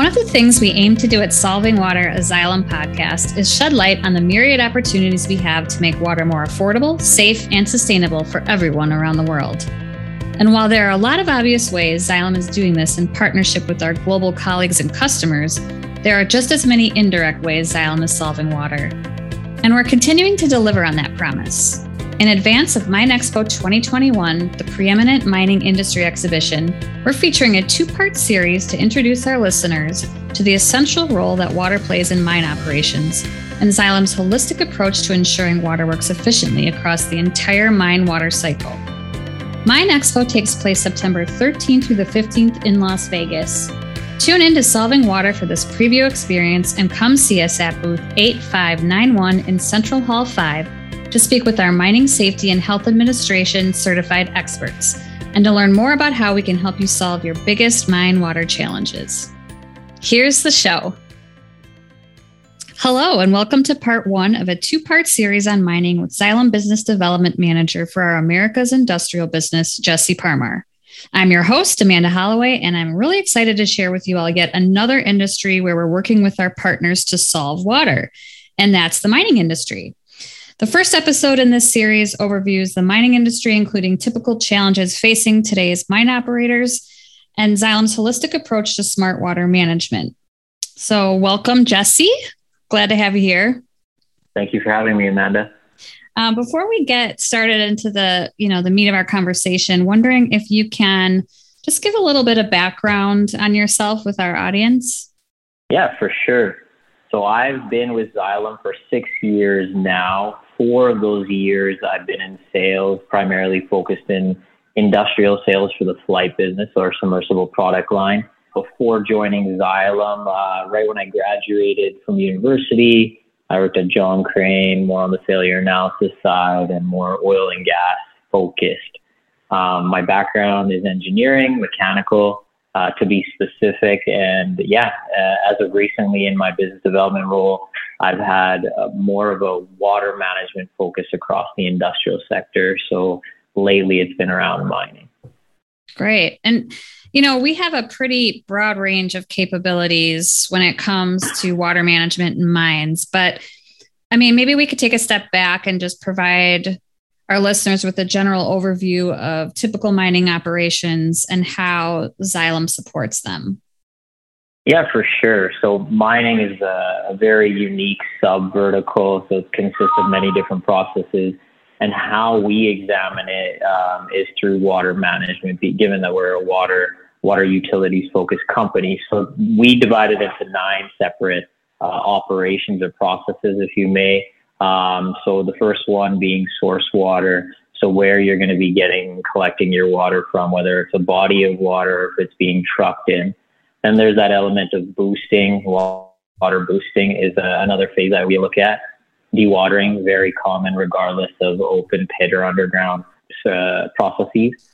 One of the things we aim to do at Solving Water, a Xylem podcast, is shed light on the myriad opportunities we have to make water more affordable, safe, and sustainable for everyone around the world. And while there are a lot of obvious ways Xylem is doing this in partnership with our global colleagues and customers, there are just as many indirect ways Xylem is solving water. And we're continuing to deliver on that promise. In advance of MineXpo 2021, the preeminent mining industry exhibition, we're featuring a two part series to introduce our listeners to the essential role that water plays in mine operations and Xylem's holistic approach to ensuring water works efficiently across the entire mine water cycle. MineXpo takes place September 13th through the 15th in Las Vegas. Tune in to Solving Water for this preview experience and come see us at booth 8591 in Central Hall 5 to speak with our Mining Safety and Health Administration certified experts and to learn more about how we can help you solve your biggest mine water challenges. Here's the show. Hello, and welcome to part one of a two part series on mining with Xylem Business Development Manager for our America's Industrial Business, Jesse Parmar. I'm your host, Amanda Holloway, and I'm really excited to share with you all yet another industry where we're working with our partners to solve water, and that's the mining industry. The first episode in this series overviews the mining industry, including typical challenges facing today's mine operators and Xylem's holistic approach to smart water management. So, welcome, Jesse. Glad to have you here. Thank you for having me, Amanda. Um, before we get started into the you know the meat of our conversation, wondering if you can just give a little bit of background on yourself with our audience. Yeah, for sure. So I've been with Xylem for six years now four of those years, I've been in sales, primarily focused in industrial sales for the Flygt business or submersible product line. Before joining Xylem, uh, right when I graduated from university, I worked at John Crane, more on the failure analysis side and more oil and gas focused. Um, my background is engineering, mechanical, uh, to be specific. And yeah, uh, as of recently in my business development role, I've had uh, more of a water management focus across the industrial sector. So lately it's been around mining. Great. And, you know, we have a pretty broad range of capabilities when it comes to water management and mines. But I mean, maybe we could take a step back and just provide our listeners with a general overview of typical mining operations and how Xylem supports them. Yeah, for sure. So mining is a, a very unique sub vertical. So it consists of many different processes. And how we examine it um, is through water management, given that we're a water water utilities focused company. So we divide it into nine separate uh, operations or processes, if you may. Um, so the first one being source water. So where you're going to be getting, collecting your water from, whether it's a body of water or if it's being trucked in. Then there's that element of boosting. Water boosting is uh, another phase that we look at. Dewatering, very common regardless of open pit or underground uh, processes.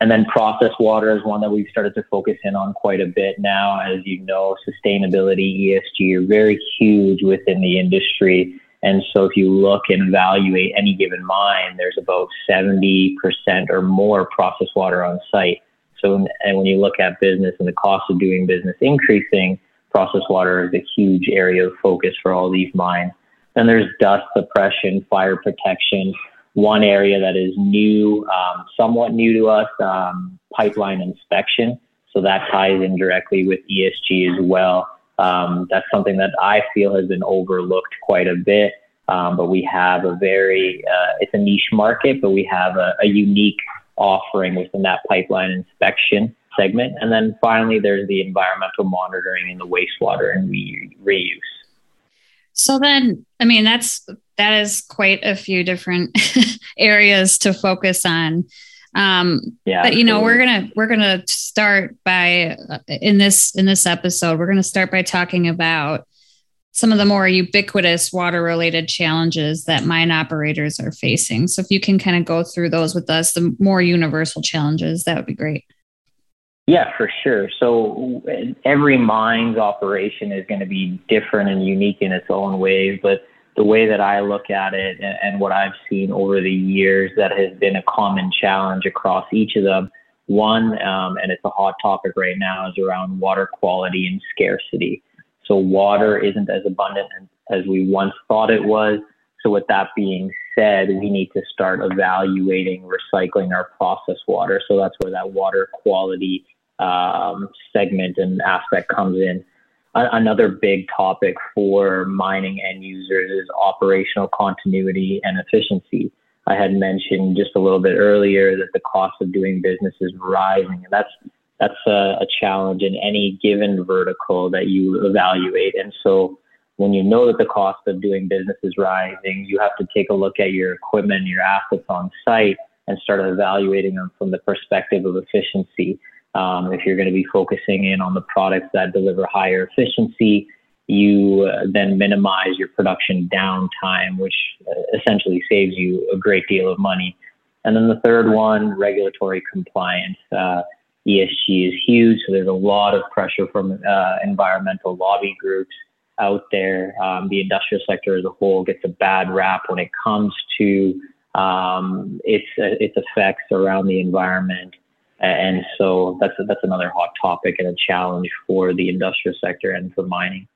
And then process water is one that we've started to focus in on quite a bit now. As you know, sustainability, ESG are very huge within the industry. And so if you look and evaluate any given mine, there's about 70% or more processed water on site. So, and when you look at business and the cost of doing business increasing, processed water is a huge area of focus for all these mines. Then there's dust suppression, fire protection. One area that is new, um, somewhat new to us, um, pipeline inspection. So that ties in directly with ESG as well. Um, that's something that I feel has been overlooked quite a bit. Um, but we have a very, uh, it's a niche market, but we have a, a unique offering within that pipeline inspection segment. And then finally, there's the environmental monitoring and the wastewater and re- reuse. So then, I mean, that's that is quite a few different areas to focus on. Um, yeah, but you know, we're gonna we're gonna start by uh, in this in this episode, we're gonna start by talking about some of the more ubiquitous water related challenges that mine operators are facing. So, if you can kind of go through those with us, the more universal challenges, that would be great. Yeah, for sure. So, every mine's operation is going to be different and unique in its own ways. But the way that I look at it and what I've seen over the years that has been a common challenge across each of them One, um, and it's a hot topic right now, is around water quality and scarcity. So water isn't as abundant as we once thought it was. So with that being said, we need to start evaluating recycling our processed water. So that's where that water quality um, segment and aspect comes in. another big topic for mining end users is operational continuity and efficiency. I had mentioned just a little bit earlier that the cost of doing business is rising, and that's that's a, a challenge in any given vertical that you evaluate. And so, when you know that the cost of doing business is rising, you have to take a look at your equipment, your assets on site, and start evaluating them from the perspective of efficiency. Um, if you're going to be focusing in on the products that deliver higher efficiency, you uh, then minimize your production downtime, which uh, essentially saves you a great deal of money. And then the third one, regulatory compliance. Uh, ESG is huge, so there's a lot of pressure from uh, environmental lobby groups out there. Um, the industrial sector as a whole gets a bad rap when it comes to um, its uh, its effects around the environment and so that's that's another hot topic and a challenge for the industrial sector and for mining.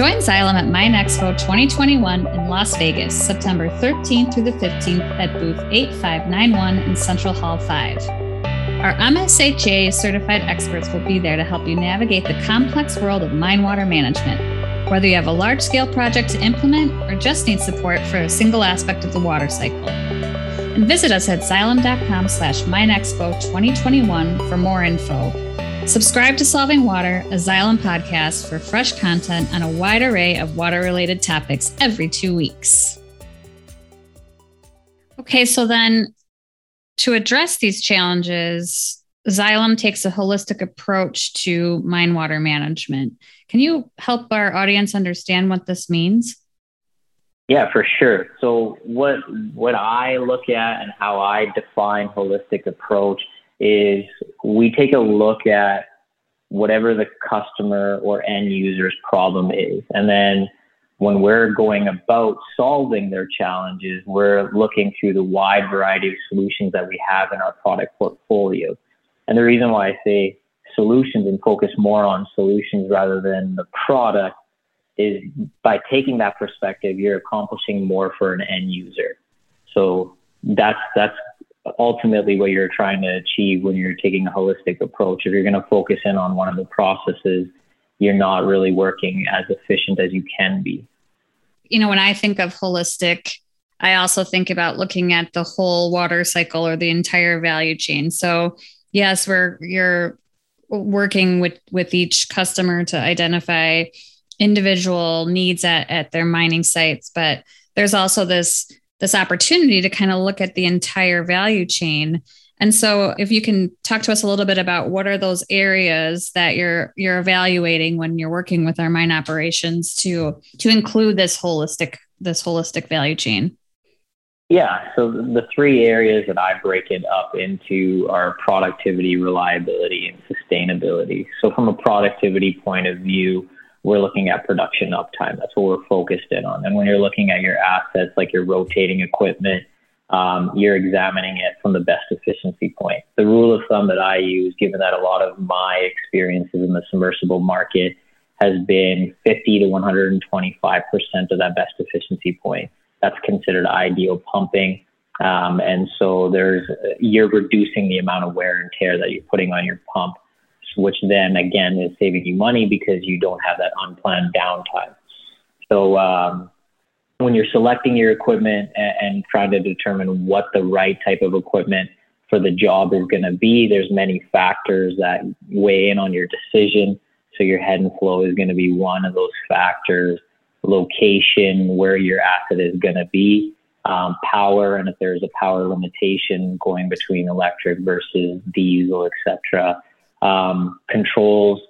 Join Xylem at MineExpo 2021 in Las Vegas, September 13th through the 15th at booth 8591 in Central Hall 5. Our MSHA certified experts will be there to help you navigate the complex world of mine water management whether you have a large scale project to implement or just need support for a single aspect of the water cycle. And visit us at xylem.com slash mineexpo 2021 for more info. Subscribe to Solving Water, a Xylem podcast for fresh content on a wide array of water related topics every two weeks. Okay, so then to address these challenges, Xylem takes a holistic approach to mine water management. Can you help our audience understand what this means? Yeah, for sure. So what what I look at and how I define holistic approach is we take a look at whatever the customer or end user's problem is. And then when we're going about solving their challenges, we're looking through the wide variety of solutions that we have in our product portfolio. And the reason why I say solutions and focus more on solutions rather than the product is by taking that perspective, you're accomplishing more for an end user. So that's that's ultimately what you're trying to achieve when you're taking a holistic approach. If you're going to focus in on one of the processes, you're not really working as efficient as you can be. You know, when I think of holistic, I also think about looking at the whole water cycle or the entire value chain. So, yes, we're you're working with with each customer to identify individual needs at, at their mining sites but there's also this this opportunity to kind of look at the entire value chain. And so if you can talk to us a little bit about what are those areas that you're you're evaluating when you're working with our mine operations to to include this holistic this holistic value chain? Yeah, so the three areas that I break it up into are productivity, reliability, and sustainability. So, from a productivity point of view, we're looking at production uptime. That's what we're focused in on. And when you're looking at your assets, like your rotating equipment, um, you're examining it from the best efficiency point. The rule of thumb that I use, given that a lot of my experiences in the submersible market has been 50 to 125% of that best efficiency point that's considered ideal pumping. Um, and so there's you're reducing the amount of wear and tear that you're putting on your pump, which then again is saving you money because you don't have that unplanned downtime. So um, when you're selecting your equipment and, and trying to determine what the right type of equipment for the job is going to be, there's many factors that weigh in on your decision. So your head and flow is going to be one of those factors location, where your asset is going to be, um, power, and if there's a power limitation going between electric versus diesel, etc. Um, controls,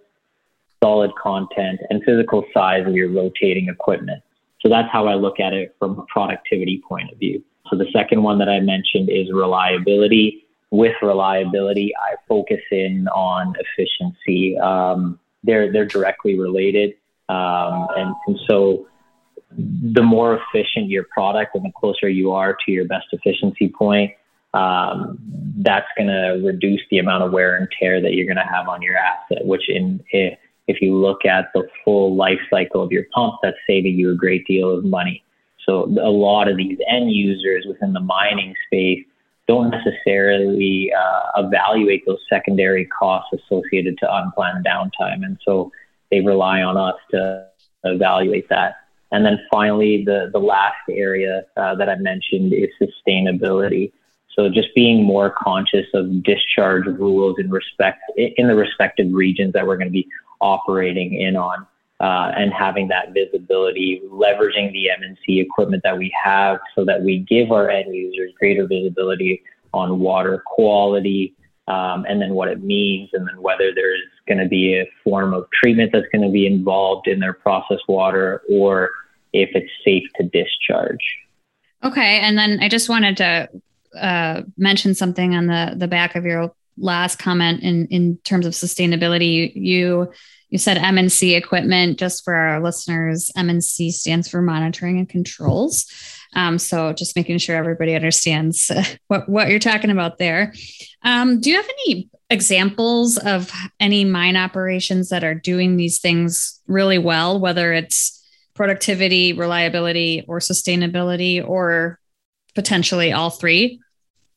solid content, and physical size of your rotating equipment. So that's how I look at it from a productivity point of view. So the second one that I mentioned is reliability. With reliability, I focus in on efficiency. Um, they're they're directly related. Um, and, and so the more efficient your product and the closer you are to your best efficiency point, um, that's going to reduce the amount of wear and tear that you're going to have on your asset, which in, if you look at the full life cycle of your pump, that's saving you a great deal of money. So a lot of these end users within the mining space don't necessarily uh, evaluate those secondary costs associated to unplanned downtime. And so they rely on us to evaluate that. And then finally, the, the last area uh, that I mentioned is sustainability. So just being more conscious of discharge rules in respect in the respective regions that we're going to be operating in on, uh, and having that visibility, leveraging the M&C equipment that we have, so that we give our end users greater visibility on water quality, um, and then what it means, and then whether there's going to be a form of treatment that's going to be involved in their processed water, or if it's safe to discharge. Okay, and then I just wanted to uh, mention something on the the back of your last comment in in terms of sustainability. You you said M&C equipment. Just for our listeners, M&C stands for monitoring and controls. Um, so just making sure everybody understands uh, what what you're talking about there. Um, do you have any examples of any mine operations that are doing these things really well, whether it's productivity, reliability, or sustainability, or potentially all three?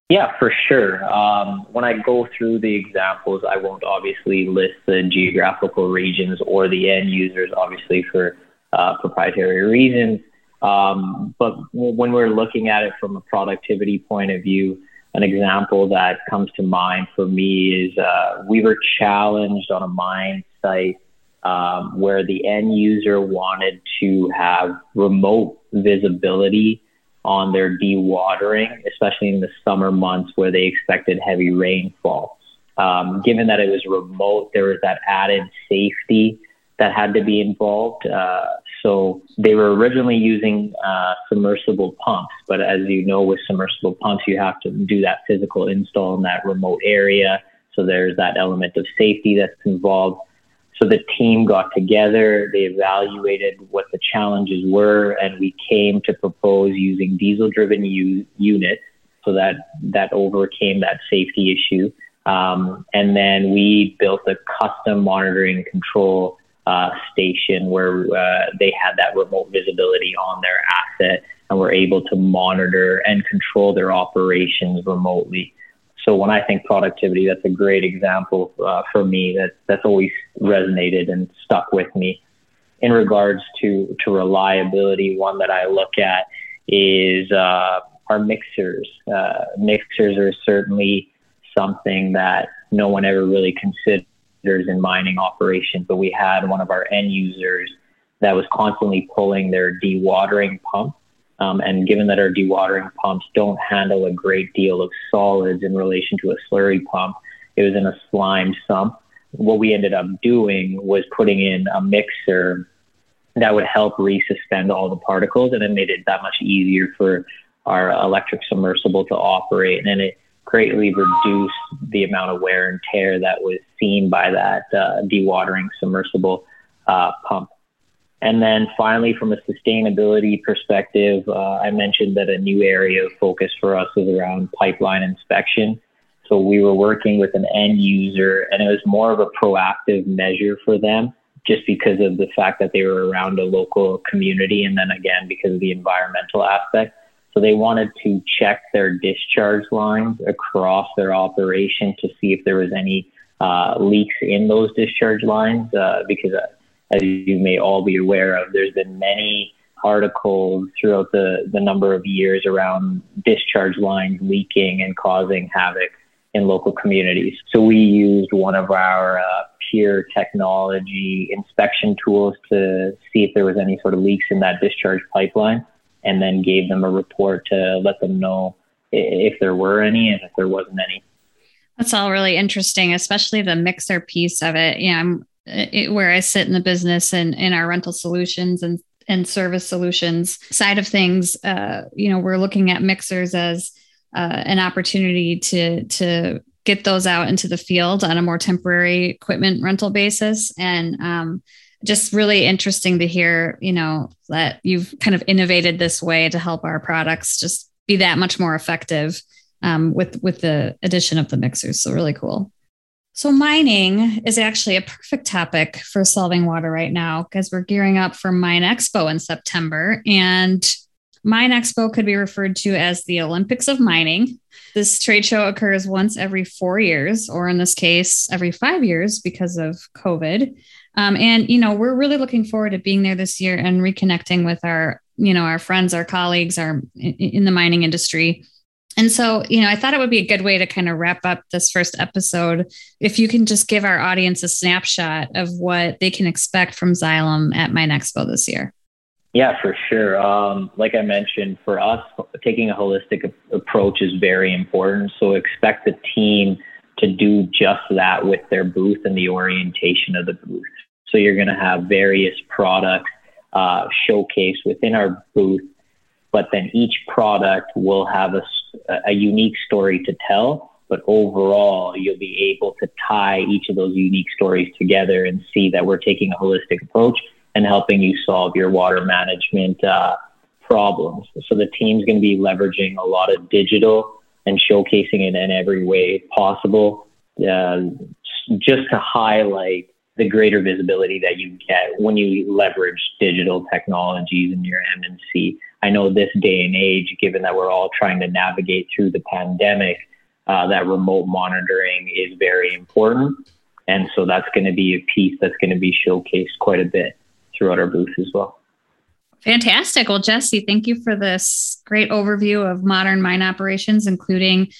Yeah, for sure. Um, when I go through the examples, I won't obviously list the geographical regions or the end users, obviously for uh, proprietary reasons. Um, but when we're looking at it from a productivity point of view, an example that comes to mind for me is uh, we were challenged on a mine site um, where the end user wanted to have remote visibility on their dewatering, especially in the summer months where they expected heavy rainfall. Um, given that it was remote, there was that added safety that had to be involved. Uh, so they were originally using uh, submersible pumps, but as you know, with submersible pumps, you have to do that physical install in that remote area. So there's that element of safety that's involved. So the team got together, they evaluated what the challenges were, and we came to propose using diesel driven u- units so that that overcame that safety issue. Um, and then we built a custom monitoring control uh, station where uh, they had that remote visibility on their asset and were able to monitor and control their operations remotely. So when I think productivity, that's a great example uh, for me. That that's always resonated and stuck with me. In regards to to reliability, one that I look at is uh, our mixers. Uh, mixers are certainly something that no one ever really considers in mining operations. But we had one of our end users that was constantly pulling their dewatering pump um, and given that our dewatering pumps don't handle a great deal of solids in relation to a slurry pump, it was in a slime sump. What we ended up doing was putting in a mixer that would help resuspend all the particles, and it made it that much easier for our electric submersible to operate. And it greatly reduced the amount of wear and tear that was seen by that uh, dewatering submersible uh, pump. And then finally, from a sustainability perspective, uh, I mentioned that a new area of focus for us was around pipeline inspection. So we were working with an end user, and it was more of a proactive measure for them just because of the fact that they were around a local community, and then again, because of the environmental aspect. So they wanted to check their discharge lines across their operation to see if there was any uh, leaks in those discharge lines, uh, because uh, as you may all be aware of, there's been many articles throughout the, the number of years around discharge lines leaking and causing havoc in local communities. So we used one of our uh, Pure Technology inspection tools to see if there was any sort of leaks in that discharge pipeline and then gave them a report to let them know if there were any and if there wasn't any. That's all really interesting, especially the mixer piece of it. Yeah, I'm it, where I sit in the business and in our rental solutions and and service solutions side of things, uh, you know, we're looking at mixers as uh, an opportunity to to get those out into the field on a more temporary equipment rental basis. And um, just really interesting to hear, you know, that you've kind of innovated this way to help our products just be that much more effective um, with with the addition of the mixers. So really cool. So mining is actually a perfect topic for solving water right now because we're gearing up for Mine Expo in September, and Mine Expo could be referred to as the Olympics of mining. This trade show occurs once every four years, or in this case, every five years because of COVID. Um, and you know, we're really looking forward to being there this year and reconnecting with our, you know, our friends, our colleagues, our in the mining industry. And so, you know, I thought it would be a good way to kind of wrap up this first episode if you can just give our audience a snapshot of what they can expect from Xylem at Mine Expo this year. Yeah, for sure. Um, like I mentioned, for us, taking a holistic approach is very important. So expect the team to do just that with their booth and the orientation of the booth. So you're going to have various products uh, showcased within our booth, but then each product will have a, a unique story to tell. But overall, you'll be able to tie each of those unique stories together and see that we're taking a holistic approach and helping you solve your water management uh, problems. So the team's going to be leveraging a lot of digital and showcasing it in every way possible, uh, just to highlight the greater visibility that you get when you leverage digital technologies in your M&C. I know this day and age, given that we're all trying to navigate through the pandemic, uh, that remote monitoring is very important. And so that's going to be a piece that's going to be showcased quite a bit throughout our booth as well. Fantastic. Well, Jesse, thank you for this great overview of modern mine operations, including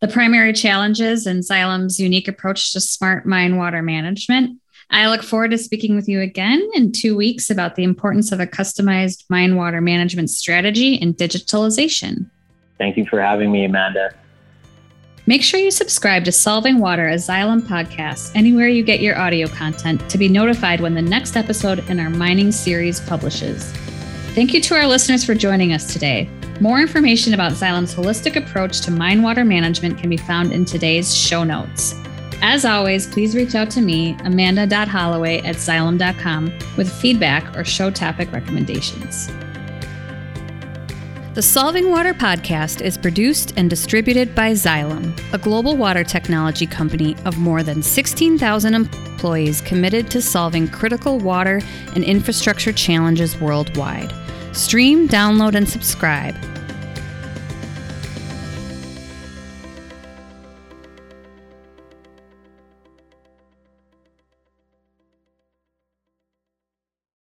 the primary challenges and Xylem's unique approach to smart mine water management. I look forward to speaking with you again in two weeks about the importance of a customized mine water management strategy and digitalization. Thank you for having me, Amanda. Make sure you subscribe to Solving Water, a Xylem podcast, anywhere you get your audio content to be notified when the next episode in our mining series publishes. Thank you to our listeners for joining us today. More information about Xylem's holistic approach to mine water management can be found in today's show notes. As always, please reach out to me, amanda.holloway at xylem.com, with feedback or show topic recommendations. The Solving Water podcast is produced and distributed by Xylem, a global water technology company of more than 16,000 employees committed to solving critical water and infrastructure challenges worldwide. Stream, download, and subscribe